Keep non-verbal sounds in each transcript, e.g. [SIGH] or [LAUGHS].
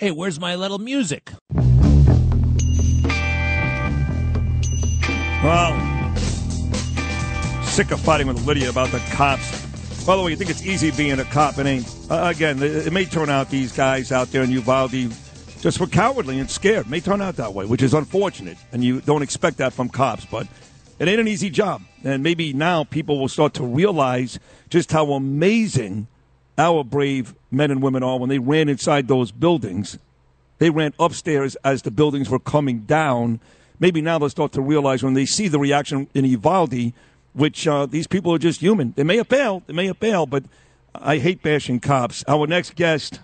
Hey, where's my little music? Well, sick of fighting with Lydia about the cops. By the way, you think it's easy being a cop? It ain't. Uh, again, it, may turn out these guys out there in Uvalde just were cowardly and scared. It may turn out that way, which is unfortunate, and you don't expect that from cops. But it ain't an easy job, and maybe now people will start to realize just how amazing our brave men and women are when they ran inside those buildings. They ran upstairs as the buildings were coming down maybe now they'll start to realize when they see the reaction in Uvalde, which uh, these people are just human. They may have failed, they may have failed, but I hate bashing cops. Our next guest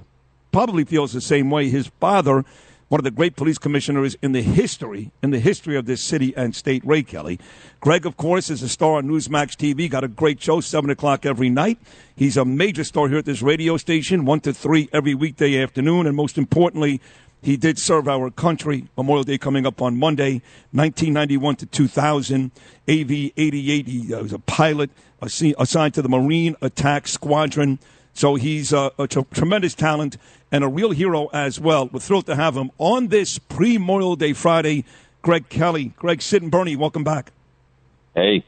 probably feels the same way. His father, one of the great police commissioners in the history, in the history of this city and state, Ray Kelly. Greg, of course, is a star on Newsmax TV. Got a great show, seven o'clock every night. He's a major star here at this radio station, one to three every weekday afternoon, and most importantly, he did serve our country. Memorial Day coming up on Monday, 1991 to 2000. AV 88, he uh, was a pilot assigned to the Marine Attack Squadron. So he's uh, a t- tremendous talent and a real hero as well. We're thrilled to have him on this pre Memorial Day Friday. Greg Kelly. Greg, Sid and Bernie, welcome back. Hey,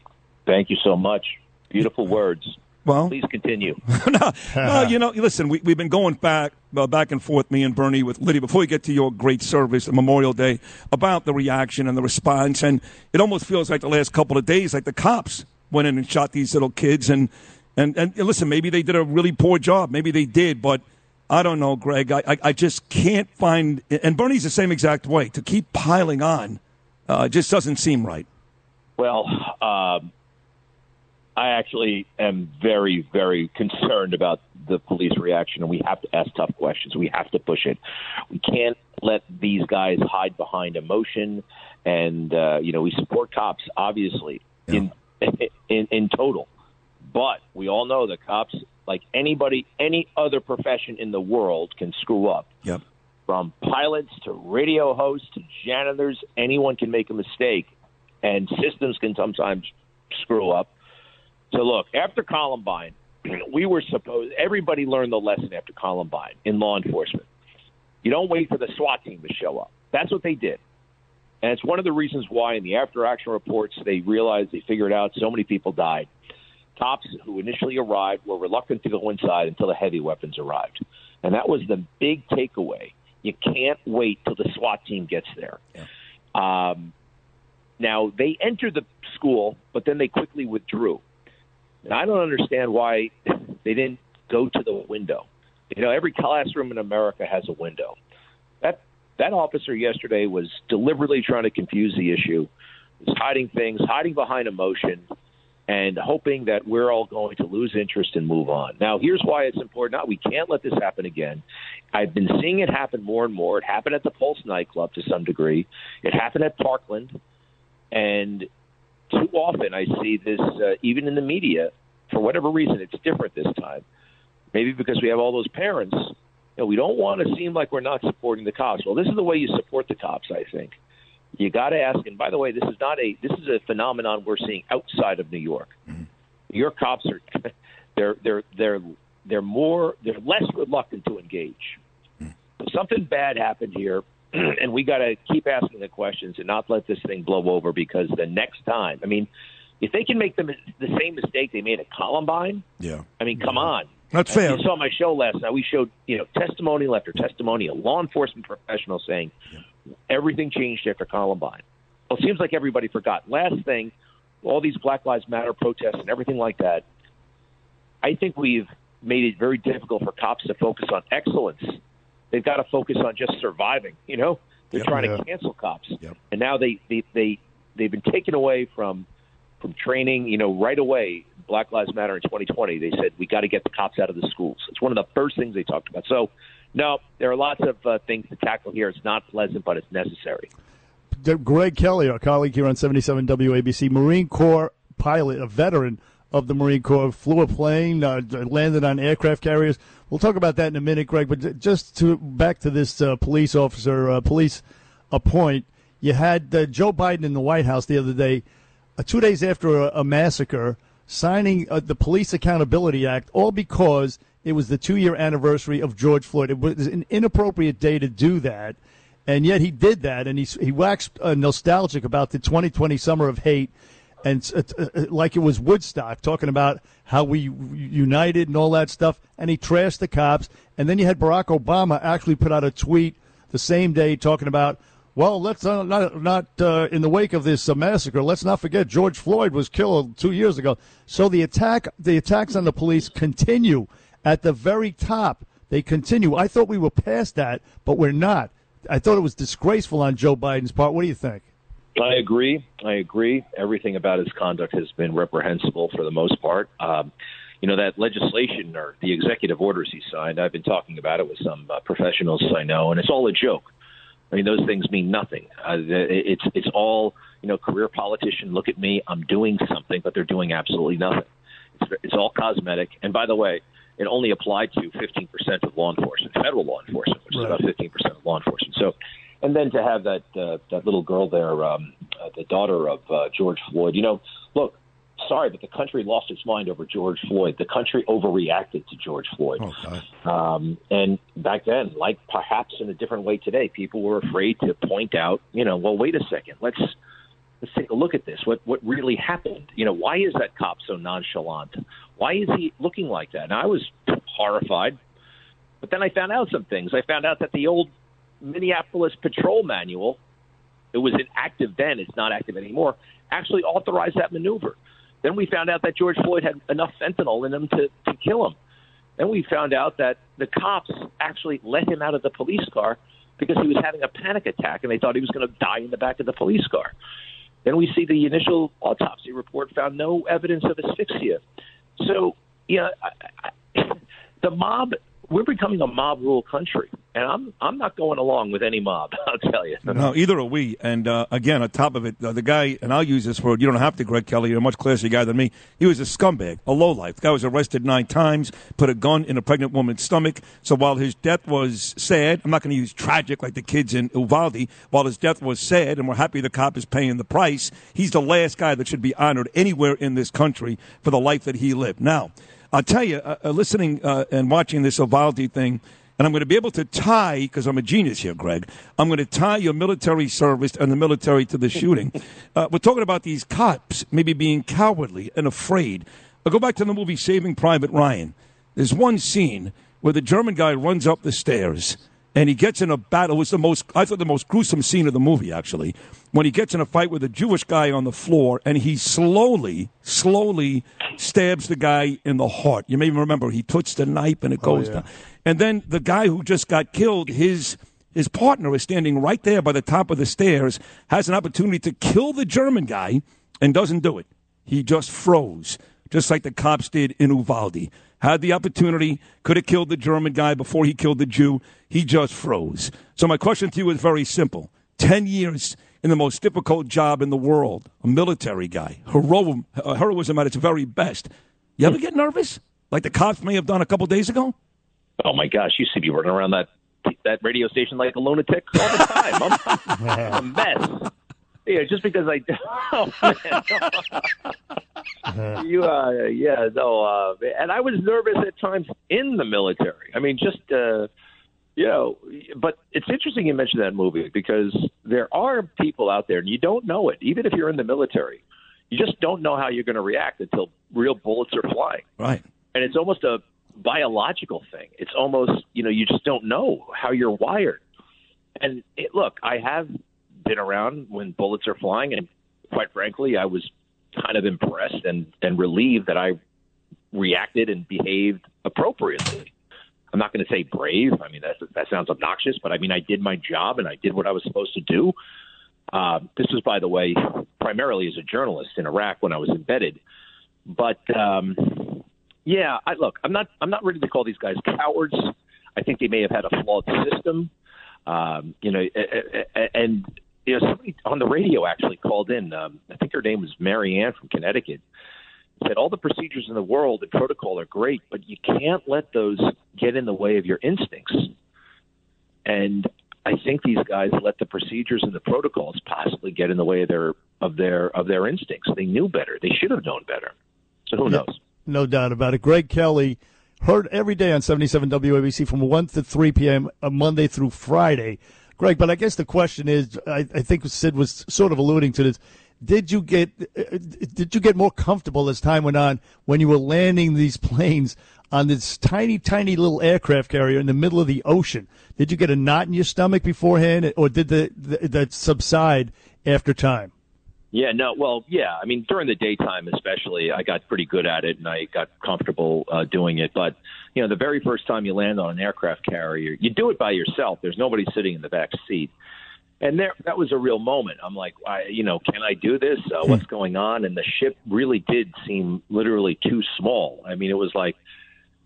thank you so much. Beautiful words. Well, please continue. [LAUGHS] no, no, you know, listen, we, we've been going back, uh, back and forth, me and Bernie, with Lydia, before we get to your great service, Memorial Day, about the reaction and the response. And it almost feels like the last couple of days, like the cops went in and shot these little kids. And, and, and listen, maybe they did a really poor job. Maybe they did, but I don't know, Greg. I, I, I just can't find, and Bernie's the same exact way. To keep piling on uh, just doesn't seem right. Well, um, I actually am very, very concerned about the police reaction, and we have to ask tough questions. We have to push it. We can't let these guys hide behind emotion. And uh, you know, we support cops, obviously, yeah. in, [LAUGHS] in in total. But we all know the cops, like anybody, any other profession in the world, can screw up. Yep. From pilots to radio hosts to janitors, anyone can make a mistake, and systems can sometimes screw up so look, after Columbine, [CLEARS THROAT] we were supposed everybody learned the lesson after Columbine in law enforcement. You don't wait for the SWAT team to show up. That's what they did. And it's one of the reasons why in the after action reports they realized they figured out so many people died. Cops who initially arrived were reluctant to go inside until the heavy weapons arrived. And that was the big takeaway. You can't wait till the SWAT team gets there. Yeah. Um, now, they entered the school, but then they quickly withdrew. And I don't understand why they didn't go to the window. You know, every classroom in America has a window. That that officer yesterday was deliberately trying to confuse the issue, was hiding things, hiding behind emotion, and hoping that we're all going to lose interest and move on. Now, here's why it's important. Now, we can't let this happen again. I've been seeing it happen more and more. It happened at the Pulse nightclub to some degree. It happened at Parkland, and too often I see this, uh, even in the media, for whatever reason, it's different this time. Maybe because we have all those parents. You know, we don't want to seem like we're not supporting the cops. Well, this is the way you support the cops, I think. You got to ask, and by the way, this is not a this is a phenomenon we're seeing outside of New York. Mm-hmm. New York cops are [LAUGHS] they're they're they're they're more they're less reluctant to engage. Mm-hmm. Something bad happened here [CLEARS THROAT] and we got to keep asking the questions and not let this thing blow over because the next time, I mean, if they can make the, the same mistake they made at Columbine, yeah, I mean, come on. That's fair. You saw my show last night. We showed, you know, testimonial after testimony testimonial, law enforcement professionals saying yeah. Everything changed after Columbine. Well, it seems like everybody forgot. Last thing, all these Black Lives Matter protests and everything like that. I think we've made it very difficult for cops to focus on excellence they've got to focus on just surviving. You know, they're yep, trying yeah. to cancel cops, yep. and now they they they they've been taken away from from training. You know, right away, Black Lives Matter in 2020, they said we got to get the cops out of the schools. It's one of the first things they talked about. So, no, there are lots of uh, things to tackle here. It's not pleasant, but it's necessary. Greg Kelly, our colleague here on 77 WABC, Marine Corps pilot, a veteran of the Marine Corps, flew a plane, uh, landed on aircraft carriers. We'll talk about that in a minute, Greg. But just to back to this uh, police officer, uh, police appoint. You had uh, Joe Biden in the White House the other day, uh, two days after a, a massacre, signing uh, the Police Accountability Act, all because it was the two year anniversary of George Floyd. It was an inappropriate day to do that. And yet he did that, and he, he waxed uh, nostalgic about the 2020 summer of hate and uh, uh, like it was Woodstock, talking about how we united and all that stuff. And he trashed the cops. And then you had Barack Obama actually put out a tweet the same day talking about, well, let's uh, not not uh, in the wake of this uh, massacre. Let's not forget George Floyd was killed two years ago. So the attack, the attacks on the police continue at the very top. They continue. I thought we were past that, but we're not. I thought it was disgraceful on Joe Biden's part. What do you think? I agree. I agree. Everything about his conduct has been reprehensible for the most part. Um, you know that legislation or the executive orders he signed. I've been talking about it with some uh, professionals I know, and it's all a joke. I mean, those things mean nothing. Uh, it's it's all you know. Career politician, look at me. I'm doing something, but they're doing absolutely nothing. It's it's all cosmetic. And by the way, it only applied to 15% of law enforcement, federal law enforcement, which right. is about 15% of law enforcement. So and then to have that uh, that little girl there, um, uh, the daughter of uh, George Floyd. You know, look, sorry, but the country lost its mind over George Floyd. The country overreacted to George Floyd. Oh, um, and back then, like perhaps in a different way today, people were afraid to point out, you know, well, wait a second, let's let's take a look at this. What what really happened? You know, why is that cop so nonchalant? Why is he looking like that? And I was horrified. But then I found out some things. I found out that the old Minneapolis Patrol Manual, it was inactive then, it's not active anymore, actually authorized that maneuver. Then we found out that George Floyd had enough fentanyl in him to, to kill him. Then we found out that the cops actually let him out of the police car because he was having a panic attack and they thought he was going to die in the back of the police car. Then we see the initial autopsy report found no evidence of asphyxia. So, yeah, I, I, [LAUGHS] the mob we're becoming a mob rule country, and I'm I'm not going along with any mob. [LAUGHS] I'll tell you. No, either are we. And uh, again, on top of it, uh, the guy, and I'll use this word. You don't have to, Greg Kelly. You're a much classier guy than me. He was a scumbag, a lowlife. The guy was arrested nine times, put a gun in a pregnant woman's stomach. So while his death was sad, I'm not going to use tragic like the kids in Uvalde. While his death was sad, and we're happy the cop is paying the price, he's the last guy that should be honored anywhere in this country for the life that he lived. Now. I'll tell you, uh, uh, listening uh, and watching this Uvalde thing, and I'm going to be able to tie, because I'm a genius here, Greg, I'm going to tie your military service and the military to the shooting. [LAUGHS] uh, we're talking about these cops maybe being cowardly and afraid. I'll go back to the movie Saving Private Ryan. There's one scene where the German guy runs up the stairs and he gets in a battle. It was the most, I thought, the most gruesome scene of the movie, actually, when he gets in a fight with a Jewish guy on the floor and he slowly, slowly stabs the guy in the heart. You may remember he puts the knife and it oh, goes oh, yeah. down. And then the guy who just got killed, his his partner is standing right there by the top of the stairs, has an opportunity to kill the German guy and doesn't do it. He just froze, just like the cops did in Uvalde had the opportunity, could have killed the German guy before he killed the Jew. He just froze. So my question to you is very simple. 10 years in the most difficult job in the world, a military guy, heroism, uh, heroism at its very best. You ever get nervous? Like the cops may have done a couple days ago? Oh my gosh, you see me running around that that radio station like a lunatic all the time. I'm, I'm a mess. Yeah, just because I. [LAUGHS] Oh man, you uh, yeah, no, uh, and I was nervous at times in the military. I mean, just uh, you know, but it's interesting you mentioned that movie because there are people out there, and you don't know it, even if you're in the military. You just don't know how you're going to react until real bullets are flying. Right. And it's almost a biological thing. It's almost, you know, you just don't know how you're wired. And it, look, I have been around when bullets are flying, and quite frankly, I was kind of impressed and and relieved that I reacted and behaved appropriately. I'm not going to say brave. I mean, that that sounds obnoxious, but I mean, I did my job and I did what I was supposed to do. Uh, this was, by the way, primarily as a journalist in Iraq when I was embedded. But um, yeah, I, look, I'm not I'm not ready to call these guys cowards. I think they may have had a flawed system. Um, you know, and you know, somebody on the radio actually called in. Um, I think her name was Mary Ann from Connecticut. Said all the procedures in the world and protocol are great, but you can't let those get in the way of your instincts. And I think these guys let the procedures and the protocols possibly get in the way of their of their of their instincts. They knew better. They should have known better. So who knows? No doubt about it. Greg Kelly Heard every day on 77 WABC from 1 to 3 p.m. Uh, Monday through Friday. Greg, but I guess the question is, I, I think Sid was sort of alluding to this. Did you get uh, did you get more comfortable as time went on when you were landing these planes on this tiny, tiny little aircraft carrier in the middle of the ocean? Did you get a knot in your stomach beforehand, or did the, the that subside after time? Yeah, no, well, yeah. I mean, during the daytime, especially, I got pretty good at it and I got comfortable uh, doing it. But you know, the very first time you land on an aircraft carrier, you do it by yourself. There's nobody sitting in the back seat, and there that was a real moment. I'm like, I, you know, can I do this? Uh, what's hmm. going on? And the ship really did seem literally too small. I mean, it was like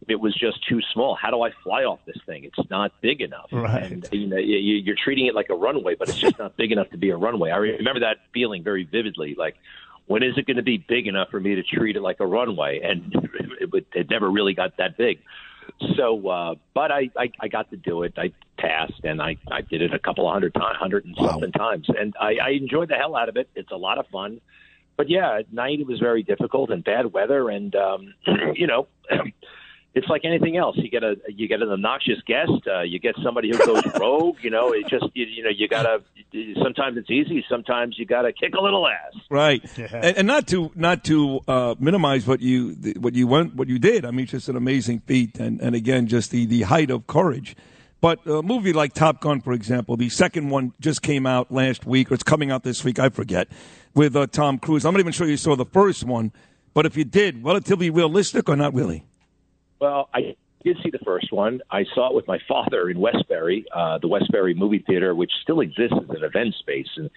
it was just too small. How do I fly off this thing? It's not big enough. Right. And you know, you, are treating it like a runway, but it's just not big enough to be a runway. I remember that feeling very vividly. Like, when is it going to be big enough for me to treat it like a runway? And [LAUGHS] it, it never really got that big. So, uh, but I, I, I got to do it. I passed, and I, I did it a couple of hundred times, hundred and something wow. times, and I, I enjoyed the hell out of it. It's a lot of fun. But yeah, at night it was very difficult and bad weather, and um, [CLEARS THROAT] you know. [CLEARS THROAT] it's like anything else. You get a you get an obnoxious guest. Uh, you get somebody who goes [LAUGHS] rogue. You know, it just you, you know you gotta. Sometimes it's easy. Sometimes you gotta kick a little ass. Right, yeah. and, and, not to not to uh, minimize what you what you went what you did. I mean, it's just an amazing feat, and and again, just the the height of courage. But a movie like Top Gun, for example, the second one just came out last week, or it's coming out this week. I forget. With uh, Tom Cruise, I'm not even sure you saw the first one, but if you did, relatively realistic or not really? Well, I did see the first one. I saw it with my father in Westbury, uh, the Westbury movie theater, which still exists as an event space. And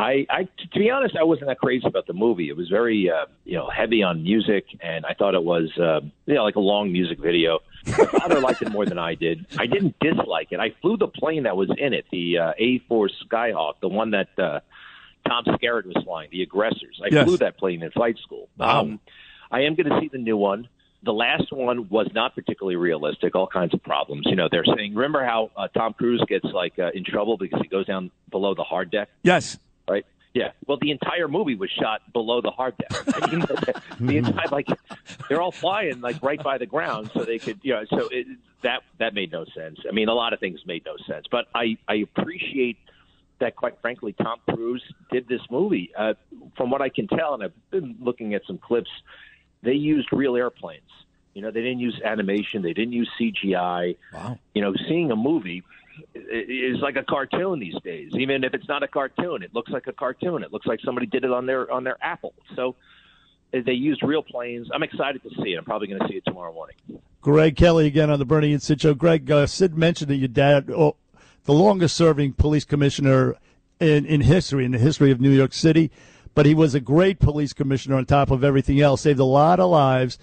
I, I, to be honest, I wasn't that crazy about the movie. It was very, uh, you know, heavy on music, and I thought it was, uh, you know, like a long music video. My father liked it more than I did. I didn't dislike it. I flew the plane that was in it, the uh, A4 Skyhawk, the one that uh, Tom Skerritt was flying, the aggressors. I yes. flew that plane in flight school. Wow. Um, I am going to see the new one the last one was not particularly realistic. All kinds of problems. You know, they're saying. Remember how uh, Tom Cruise gets like uh, in trouble because he goes down below the hard deck? Yes. Right. Yeah. Well, the entire movie was shot below the hard deck. [LAUGHS] I mean, the, the entire like they're all flying like right by the ground, so they could, you know. So it, that that made no sense. I mean, a lot of things made no sense. But I I appreciate that, quite frankly, Tom Cruise did this movie. Uh, from what I can tell, and I've been looking at some clips they used real airplanes. You know, they didn't use animation, they didn't use CGI. Wow. You know, seeing a movie is like a cartoon these days. Even if it's not a cartoon, it looks like a cartoon. It looks like somebody did it on their on their Apple. So they used real planes. I'm excited to see it. I'm probably going to see it tomorrow morning. Greg Kelly again on the Bernie and Sid show. Greg, uh, Sid mentioned that your dad, oh, the longest serving police commissioner in, in history, in the history of New York City but he was a great police commissioner on top of everything else, saved a lot of lives.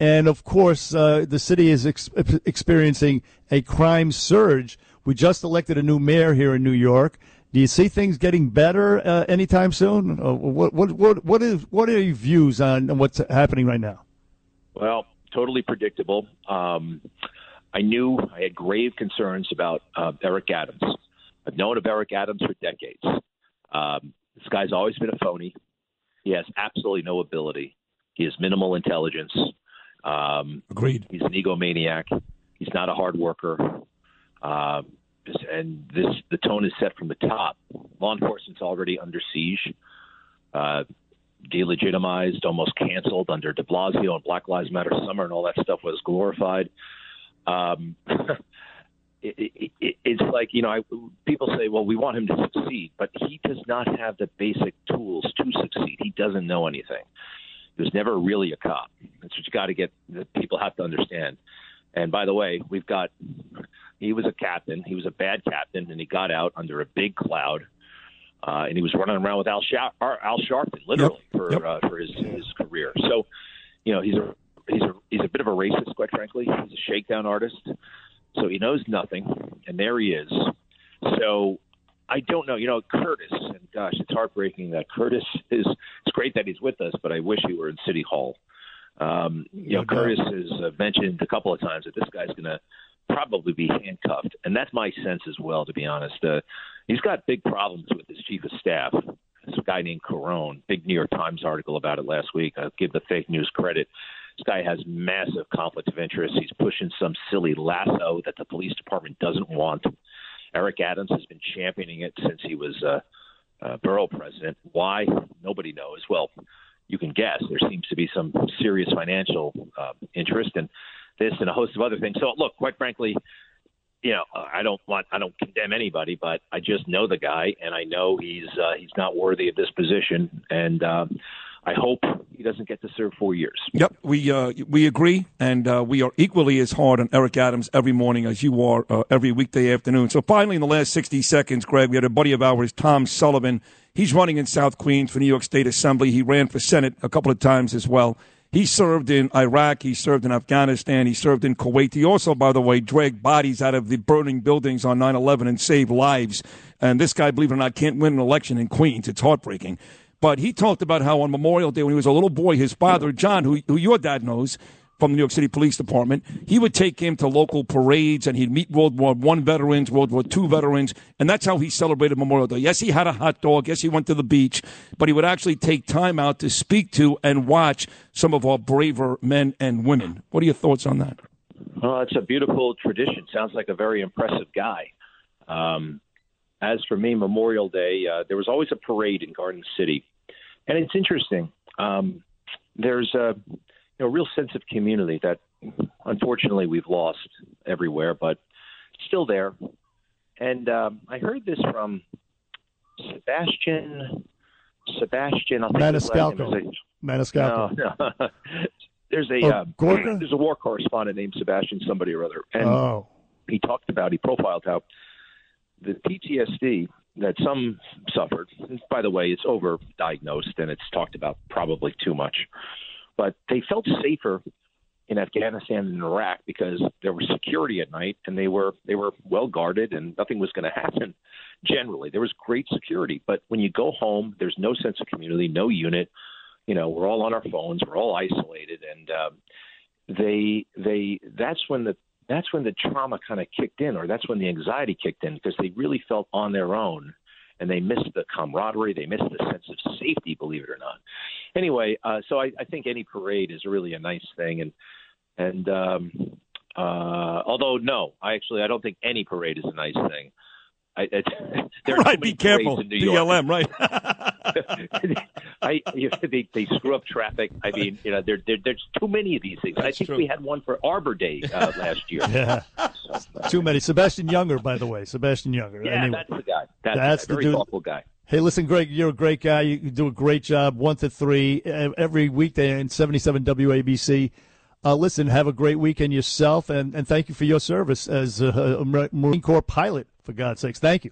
And of course, uh, the city is ex- experiencing a crime surge. We just elected a new mayor here in New York. Do you see things getting better uh, anytime soon? Uh, what, what, what, what, is, what are your views on what's happening right now? Well, totally predictable. Um, I knew I had grave concerns about uh, Eric Adams. I've known of Eric Adams for decades. Um, this guy's always been a phony. He has absolutely no ability. He has minimal intelligence. Um, Agreed. He's an egomaniac. He's not a hard worker. Um, and this the tone is set from the top. Law enforcement's already under siege, uh, delegitimized, almost canceled under De Blasio and Black Lives Matter summer, and all that stuff was glorified. Um, [LAUGHS] it, it, it's like you know I, people say well we want him to succeed but he does not have the basic tools to succeed. He doesn't know anything. He was never really a cop. That's what you got to get that people have to understand. And by the way we've got he was a captain. He was a bad captain and he got out under a big cloud uh, and he was running around with Al, Al Sharpton literally yep. for yep. Uh, for his his career. So you know he's a he's a he's a bit of a racist quite frankly. He's a shakedown artist so he knows nothing, and there he is. So I don't know. You know, Curtis, and gosh, it's heartbreaking that Curtis is. It's great that he's with us, but I wish he were in City Hall. Um, you know, Curtis has uh, mentioned a couple of times that this guy's going to probably be handcuffed, and that's my sense as well. To be honest, uh, he's got big problems with his chief of staff. This guy named Carone, big New York Times article about it last week. I'll give the fake news credit This guy has massive conflict of interest. He's pushing some silly lasso that the police department doesn't want. Eric Adams has been championing it since he was uh, uh, borough president. Why? Nobody knows. Well, you can guess. There seems to be some serious financial uh, interest in this and a host of other things. So, look, quite frankly, you know, I don't want, I don't condemn anybody, but I just know the guy, and I know he's uh, he's not worthy of this position, and uh, I hope doesn't get to serve four years. Yep, we uh, we agree, and uh, we are equally as hard on Eric Adams every morning as you are uh, every weekday afternoon. So finally, in the last sixty seconds, Greg, we had a buddy of ours, Tom Sullivan. He's running in South Queens for New York State Assembly. He ran for Senate a couple of times as well. He served in Iraq. He served in Afghanistan. He served in Kuwait. He also, by the way, dragged bodies out of the burning buildings on 9 11 and saved lives. And this guy, believe it or not, can't win an election in Queens. It's heartbreaking. But he talked about how on Memorial Day, when he was a little boy, his father, John, who, who your dad knows from the New York City Police Department, he would take him to local parades and he'd meet World War One veterans, World War Two veterans, and that's how he celebrated Memorial Day. Yes, he had a hot dog. Yes, he went to the beach, but he would actually take time out to speak to and watch some of our braver men and women. What are your thoughts on that? Well, it's a beautiful tradition. Sounds like a very impressive guy. Um, as for me, Memorial Day, uh, there was always a parade in Garden City and it's interesting. Um, there's a you know, real sense of community that unfortunately we've lost everywhere, but still there. And um, I heard this from Sebastian. Sebastian, I'll Maniscalco. Maniscalco. No, no. [LAUGHS] there's a oh, uh, there's a war correspondent named Sebastian somebody or other, and Oh, he talked about he profiled how the PTSD that some suffered. By the way, it's overdiagnosed and it's talked about probably too much. But they felt safer in Afghanistan and Iraq because there was security at night and they were they were well guarded and nothing was going to happen. Generally, there was great security. But when you go home, there's no sense of community, no unit. You know, we're all on our phones, we're all isolated, and um, they they that's when the that's when the trauma kind of kicked in, or that's when the anxiety kicked in, because they really felt on their own and they missed the camaraderie, they missed the sense of safety, believe it or not. Anyway, uh, so I, I think any parade is really a nice thing, and and um, uh, although no, I actually I don't think any parade is a nice thing. I, [LAUGHS] [LAUGHS] right, be careful. parades in New York. BLM, right? [LAUGHS] I, you, they, they screw up traffic. I mean, you know, there, there, there's too many of these things. I think true. we had one for Arbor Day uh, last year. yeah. So, uh, Too many. Sebastian Junger, by the way. Sebastian Junger. yeah, Anyway. that's the guy. That's, That's the the guy. dude. thoughtful guy. Hey, listen, Greg, you're a great guy. You do a great job, one to three, uh, every weekday in 77 WABC. Uh, listen, have a great weekend yourself, and, and thank you for your service as a Marine Corps pilot, for God's sakes. Thank you.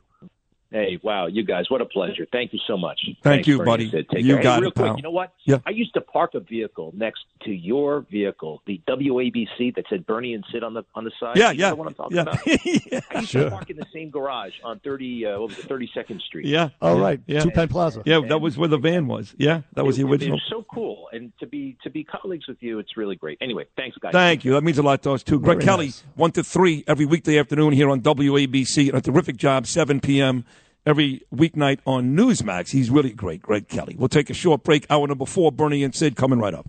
Hey, wow, you guys, what a pleasure. Thank you so much. Thank Thanks, you, Bernie buddy. and Take You care. got hey, real it, quick, pal. you know what? Yeah. I used to park a vehicle next to your vehicle, the WABC that said Bernie and Sid on the on the side. Yeah, You yeah, know what I'm talking yeah. about? [LAUGHS] I used Sure. to park in the same garage on 30, uh, what was it, 32nd Street. yeah. All right, Yeah. Two Penn Plaza. Yeah, that was where the van was. Yeah, that was the It- original. It's so cool, and to be to be colleagues with you, it's really great. Anyway, thanks, guys. Thank you. That means a lot to us, too. Greg Very Kelly, nice. 1 to 3 every weekday afternoon here on WABC. A terrific job, 7 p.m. every weeknight on Newsmax. He's really great, Greg Kelly. We'll take a short break. Hour number four, Bernie and Sid coming right up.